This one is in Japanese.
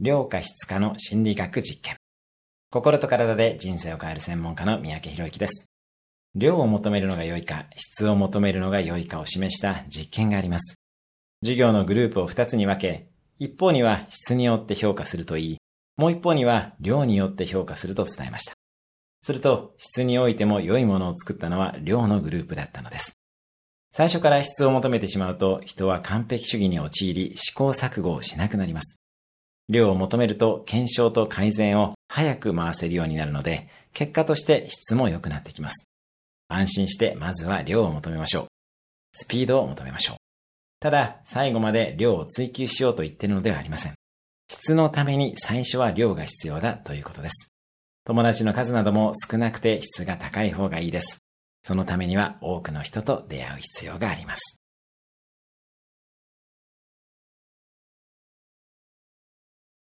量か質かの心理学実験。心と体で人生を変える専門家の三宅博之です。量を求めるのが良いか、質を求めるのが良いかを示した実験があります。授業のグループを2つに分け、一方には質によって評価するといい、もう一方には量によって評価すると伝えました。すると、質においても良いものを作ったのは量のグループだったのです。最初から質を求めてしまうと、人は完璧主義に陥り試行錯誤をしなくなります。量を求めると検証と改善を早く回せるようになるので、結果として質も良くなってきます。安心してまずは量を求めましょう。スピードを求めましょう。ただ、最後まで量を追求しようと言っているのではありません。質のために最初は量が必要だということです。友達の数なども少なくて質が高い方がいいです。そのためには多くの人と出会う必要があります。